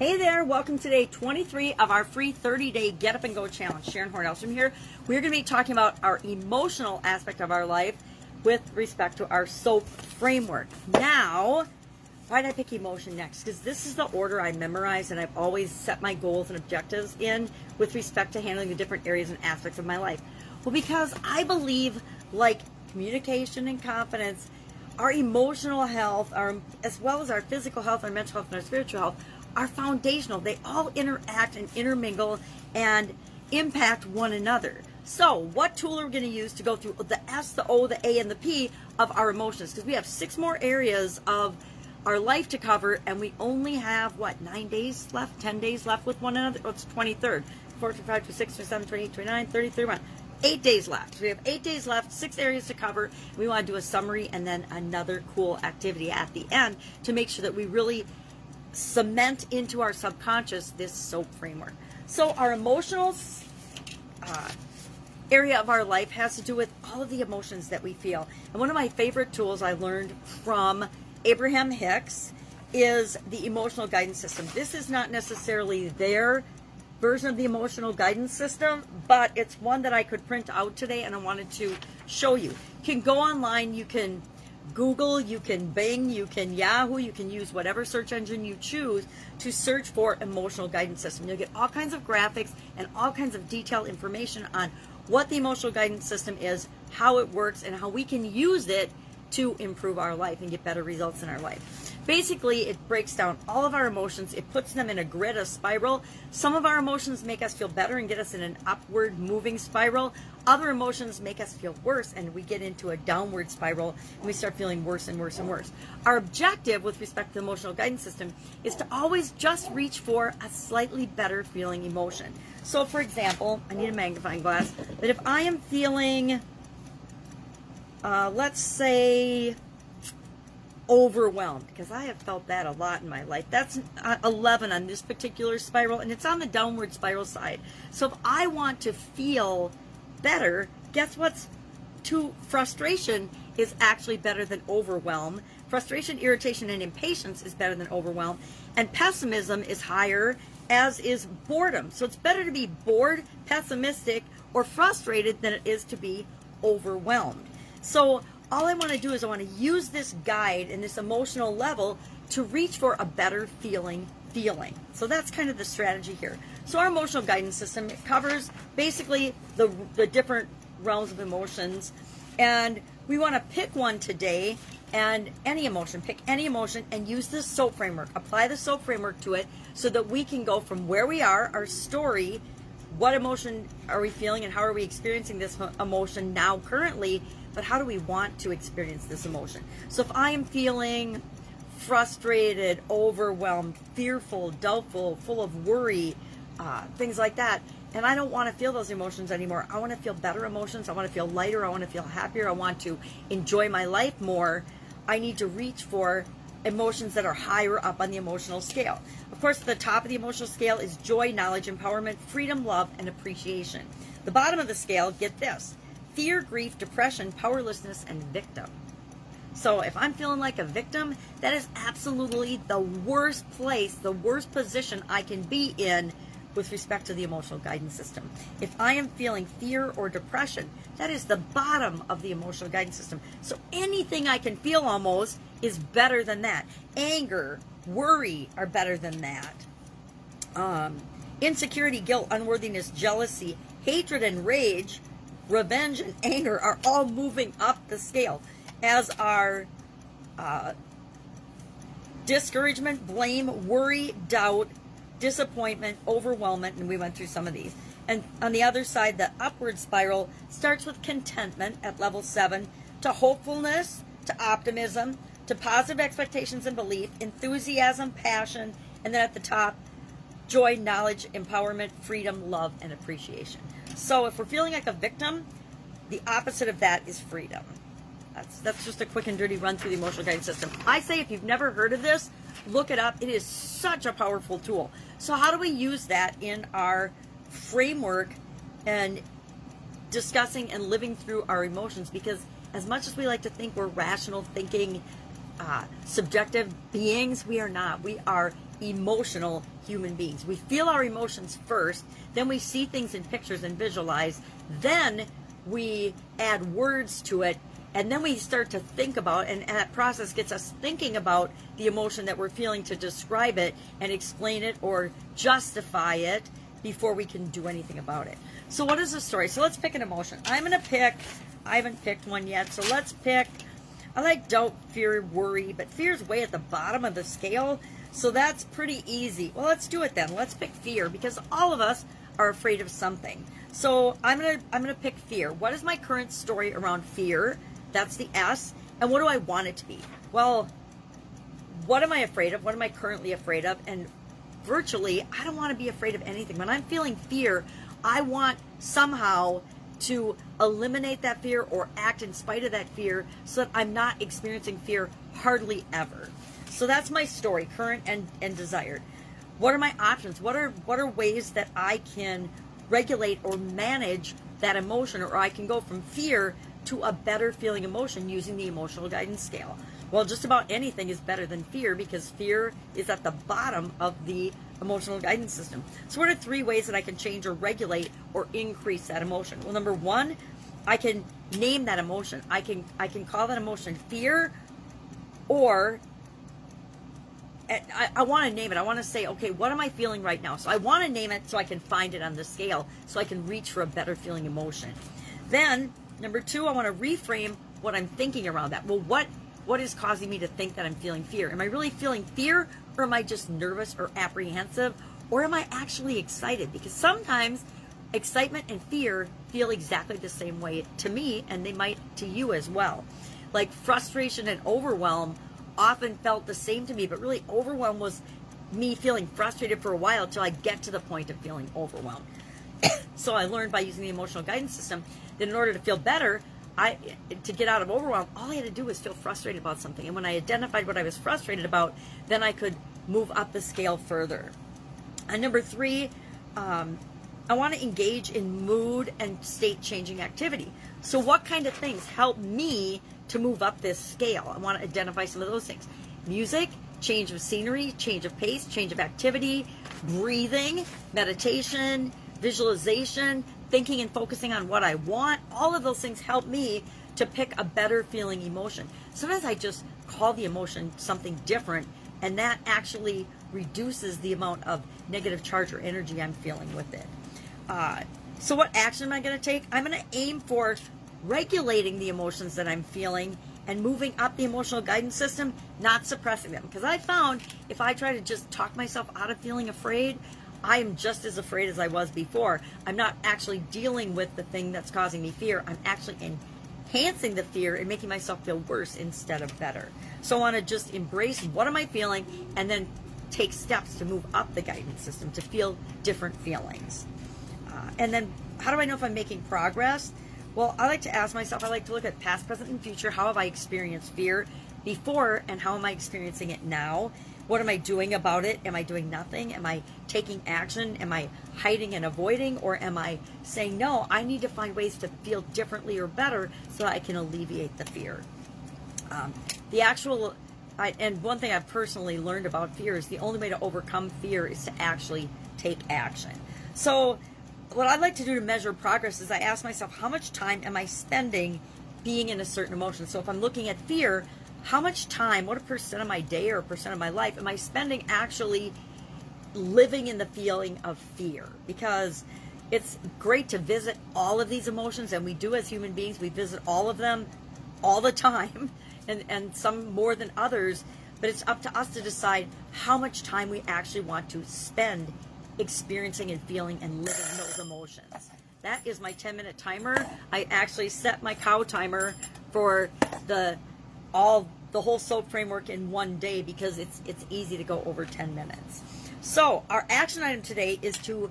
Hey there, welcome to day 23 of our free 30 day Get Up and Go challenge. Sharon Hornelstrom here. We're going to be talking about our emotional aspect of our life with respect to our SOAP framework. Now, why did I pick emotion next? Because this is the order I memorize and I've always set my goals and objectives in with respect to handling the different areas and aspects of my life. Well, because I believe, like communication and confidence, our emotional health, our, as well as our physical health, our mental health, and our spiritual health are foundational. They all interact and intermingle and impact one another. So, what tool are we going to use to go through the S, the O, the A, and the P of our emotions? Because we have six more areas of our life to cover, and we only have what nine days left, ten days left with one another. Oh, it's twenty third, four, five, six, seven, twenty-eight, twenty-nine, thirty, thirty-one. Eight days left. We have eight days left, six areas to cover. We want to do a summary and then another cool activity at the end to make sure that we really cement into our subconscious this SOAP framework. So, our emotional uh, area of our life has to do with all of the emotions that we feel. And one of my favorite tools I learned from Abraham Hicks is the emotional guidance system. This is not necessarily their version of the emotional guidance system, but it's one that I could print out today and I wanted to show you. You can go online, you can Google, you can Bing, you can Yahoo, you can use whatever search engine you choose to search for emotional guidance system. You'll get all kinds of graphics and all kinds of detailed information on what the emotional guidance system is, how it works, and how we can use it to improve our life and get better results in our life. Basically, it breaks down all of our emotions, it puts them in a grid, a spiral. Some of our emotions make us feel better and get us in an upward moving spiral. Other emotions make us feel worse, and we get into a downward spiral and we start feeling worse and worse and worse. Our objective with respect to the emotional guidance system is to always just reach for a slightly better feeling emotion. So, for example, I need a magnifying glass, but if I am feeling, uh, let's say, overwhelmed because I have felt that a lot in my life. That's uh, 11 on this particular spiral, and it's on the downward spiral side. So if I want to feel better, guess what's to frustration is actually better than overwhelm. Frustration, irritation, and impatience is better than overwhelm. And pessimism is higher, as is boredom. So it's better to be bored, pessimistic, or frustrated than it is to be overwhelmed. So all I want to do is I want to use this guide and this emotional level to reach for a better feeling feeling. So that's kind of the strategy here. So our emotional guidance system covers basically the the different realms of emotions and we want to pick one today and any emotion, pick any emotion and use the SOAP framework. Apply the SOAP framework to it so that we can go from where we are, our story, what emotion are we feeling and how are we experiencing this emotion now currently but how do we want to experience this emotion? So if I am feeling frustrated, overwhelmed, fearful, doubtful, full of worry, uh, things like that, and I don't want to feel those emotions anymore. I want to feel better emotions. I want to feel lighter. I want to feel happier. I want to enjoy my life more. I need to reach for emotions that are higher up on the emotional scale. Of course, the top of the emotional scale is joy, knowledge, empowerment, freedom, love, and appreciation. The bottom of the scale, get this fear, grief, depression, powerlessness, and victim. So if I'm feeling like a victim, that is absolutely the worst place, the worst position I can be in with respect to the emotional guidance system. If I am feeling fear or depression, that is the bottom of the emotional guidance system. So anything I can feel almost is better than that. Anger, worry are better than that. Um, insecurity, guilt, unworthiness, jealousy, hatred, and rage revenge and anger are all moving up the scale, as are uh, discouragement, blame, worry, doubt, disappointment, overwhelmment, and we went through some of these. And on the other side, the upward spiral starts with contentment at level seven, to hopefulness, to optimism, to positive expectations and belief, enthusiasm, passion, and then at the top, joy, knowledge, empowerment, freedom, love, and appreciation. So if we're feeling like a victim, the opposite of that is freedom. That's that's just a quick and dirty run through the emotional guidance system. I say if you've never heard of this, look it up. It is such a powerful tool. So how do we use that in our framework and discussing and living through our emotions? Because as much as we like to think we're rational thinking, uh, subjective beings, we are not. We are emotional human beings. We feel our emotions first, then we see things in pictures and visualize, then we add words to it, and then we start to think about and, and that process gets us thinking about the emotion that we're feeling to describe it and explain it or justify it before we can do anything about it. So what is the story? So let's pick an emotion. I'm going to pick I haven't picked one yet. So let's pick I like doubt, fear, worry, but fear's way at the bottom of the scale. So that's pretty easy. Well, let's do it then. Let's pick fear because all of us are afraid of something. So I'm gonna I'm gonna pick fear. What is my current story around fear? That's the S. And what do I want it to be? Well, what am I afraid of? What am I currently afraid of? And virtually, I don't want to be afraid of anything. When I'm feeling fear, I want somehow to eliminate that fear or act in spite of that fear so that I'm not experiencing fear hardly ever. So that's my story, current and, and desired. What are my options? What are what are ways that I can regulate or manage that emotion or I can go from fear to a better feeling emotion using the emotional guidance scale? Well, just about anything is better than fear because fear is at the bottom of the emotional guidance system. So, what are three ways that I can change or regulate or increase that emotion? Well, number one, I can name that emotion. I can I can call that emotion fear, or I, I want to name it. I want to say, okay, what am I feeling right now? So I want to name it so I can find it on the scale, so I can reach for a better feeling emotion. Then number two, I want to reframe what I'm thinking around that. Well, what what is causing me to think that I'm feeling fear? Am I really feeling fear, or am I just nervous or apprehensive, or am I actually excited? Because sometimes excitement and fear feel exactly the same way to me, and they might to you as well. Like frustration and overwhelm often felt the same to me, but really overwhelm was me feeling frustrated for a while until I get to the point of feeling overwhelmed. so I learned by using the emotional guidance system that in order to feel better, I to get out of overwhelm, all I had to do was feel frustrated about something. And when I identified what I was frustrated about, then I could move up the scale further. And number three, um, I want to engage in mood and state changing activity. So, what kind of things help me to move up this scale? I want to identify some of those things music, change of scenery, change of pace, change of activity, breathing, meditation, visualization, thinking and focusing on what I want. All of those things help me to pick a better feeling emotion. Sometimes I just call the emotion something different, and that actually reduces the amount of negative charge or energy I'm feeling with it. Uh, so, what action am I going to take? I'm going to aim for regulating the emotions that I'm feeling and moving up the emotional guidance system, not suppressing them. Because I found if I try to just talk myself out of feeling afraid, I am just as afraid as I was before. I'm not actually dealing with the thing that's causing me fear. I'm actually enhancing the fear and making myself feel worse instead of better. So I want to just embrace what am I feeling and then take steps to move up the guidance system to feel different feelings. Uh, and then how do I know if I'm making progress? Well, I like to ask myself, I like to look at past, present, and future. How have I experienced fear before and how am I experiencing it now? What am I doing about it? Am I doing nothing? Am I taking action? Am I hiding and avoiding? Or am I saying, no, I need to find ways to feel differently or better so I can alleviate the fear? Um, the actual, I, and one thing I've personally learned about fear is the only way to overcome fear is to actually take action. So, what I'd like to do to measure progress is I ask myself, how much time am I spending being in a certain emotion? So, if I'm looking at fear, how much time, what a percent of my day or a percent of my life am I spending actually living in the feeling of fear? Because it's great to visit all of these emotions, and we do as human beings, we visit all of them all the time, and, and some more than others. But it's up to us to decide how much time we actually want to spend experiencing and feeling and living those emotions. That is my 10 minute timer. I actually set my cow timer for the all the whole soap framework in one day because it's it's easy to go over 10 minutes. So, our action item today is to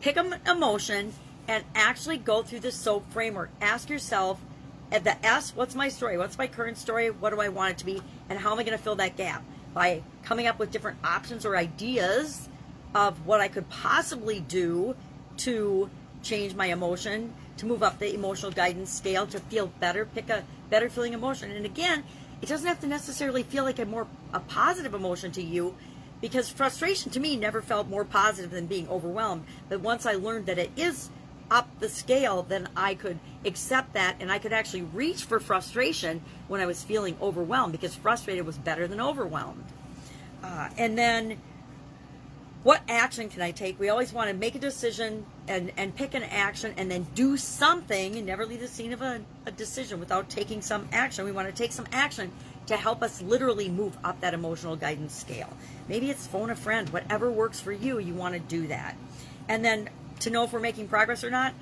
pick an emotion and actually go through the soap framework. Ask yourself at the S, what's my story? What's my current story? What do I want it to be? And how am I going to fill that gap? By coming up with different options or ideas of what I could possibly do to change my emotion, to move up the emotional guidance scale, to feel better, pick a better feeling emotion. And again, it doesn't have to necessarily feel like a more a positive emotion to you because frustration to me never felt more positive than being overwhelmed. But once I learned that it is up the scale, then I could accept that and I could actually reach for frustration when I was feeling overwhelmed because frustrated was better than overwhelmed. Uh, and then what action can I take? We always want to make a decision and, and pick an action and then do something and never leave the scene of a, a decision without taking some action. We want to take some action to help us literally move up that emotional guidance scale. Maybe it's phone a friend, whatever works for you, you want to do that. And then to know if we're making progress or not,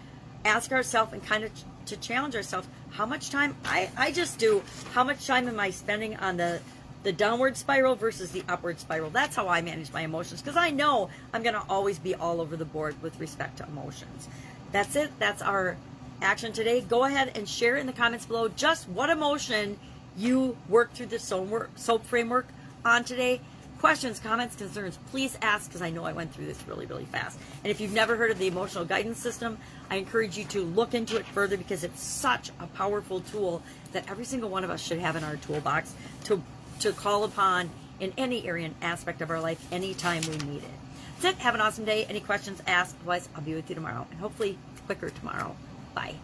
ask ourselves and kind of to challenge ourselves how much time I, I just do, how much time am I spending on the the downward spiral versus the upward spiral. That's how I manage my emotions because I know I'm going to always be all over the board with respect to emotions. That's it. That's our action today. Go ahead and share in the comments below just what emotion you worked through the SOAP framework on today. Questions, comments, concerns, please ask because I know I went through this really, really fast. And if you've never heard of the emotional guidance system, I encourage you to look into it further because it's such a powerful tool that every single one of us should have in our toolbox to to call upon in any area and aspect of our life anytime we need it. That's it. Have an awesome day. Any questions, ask. Otherwise, I'll be with you tomorrow and hopefully quicker tomorrow. Bye.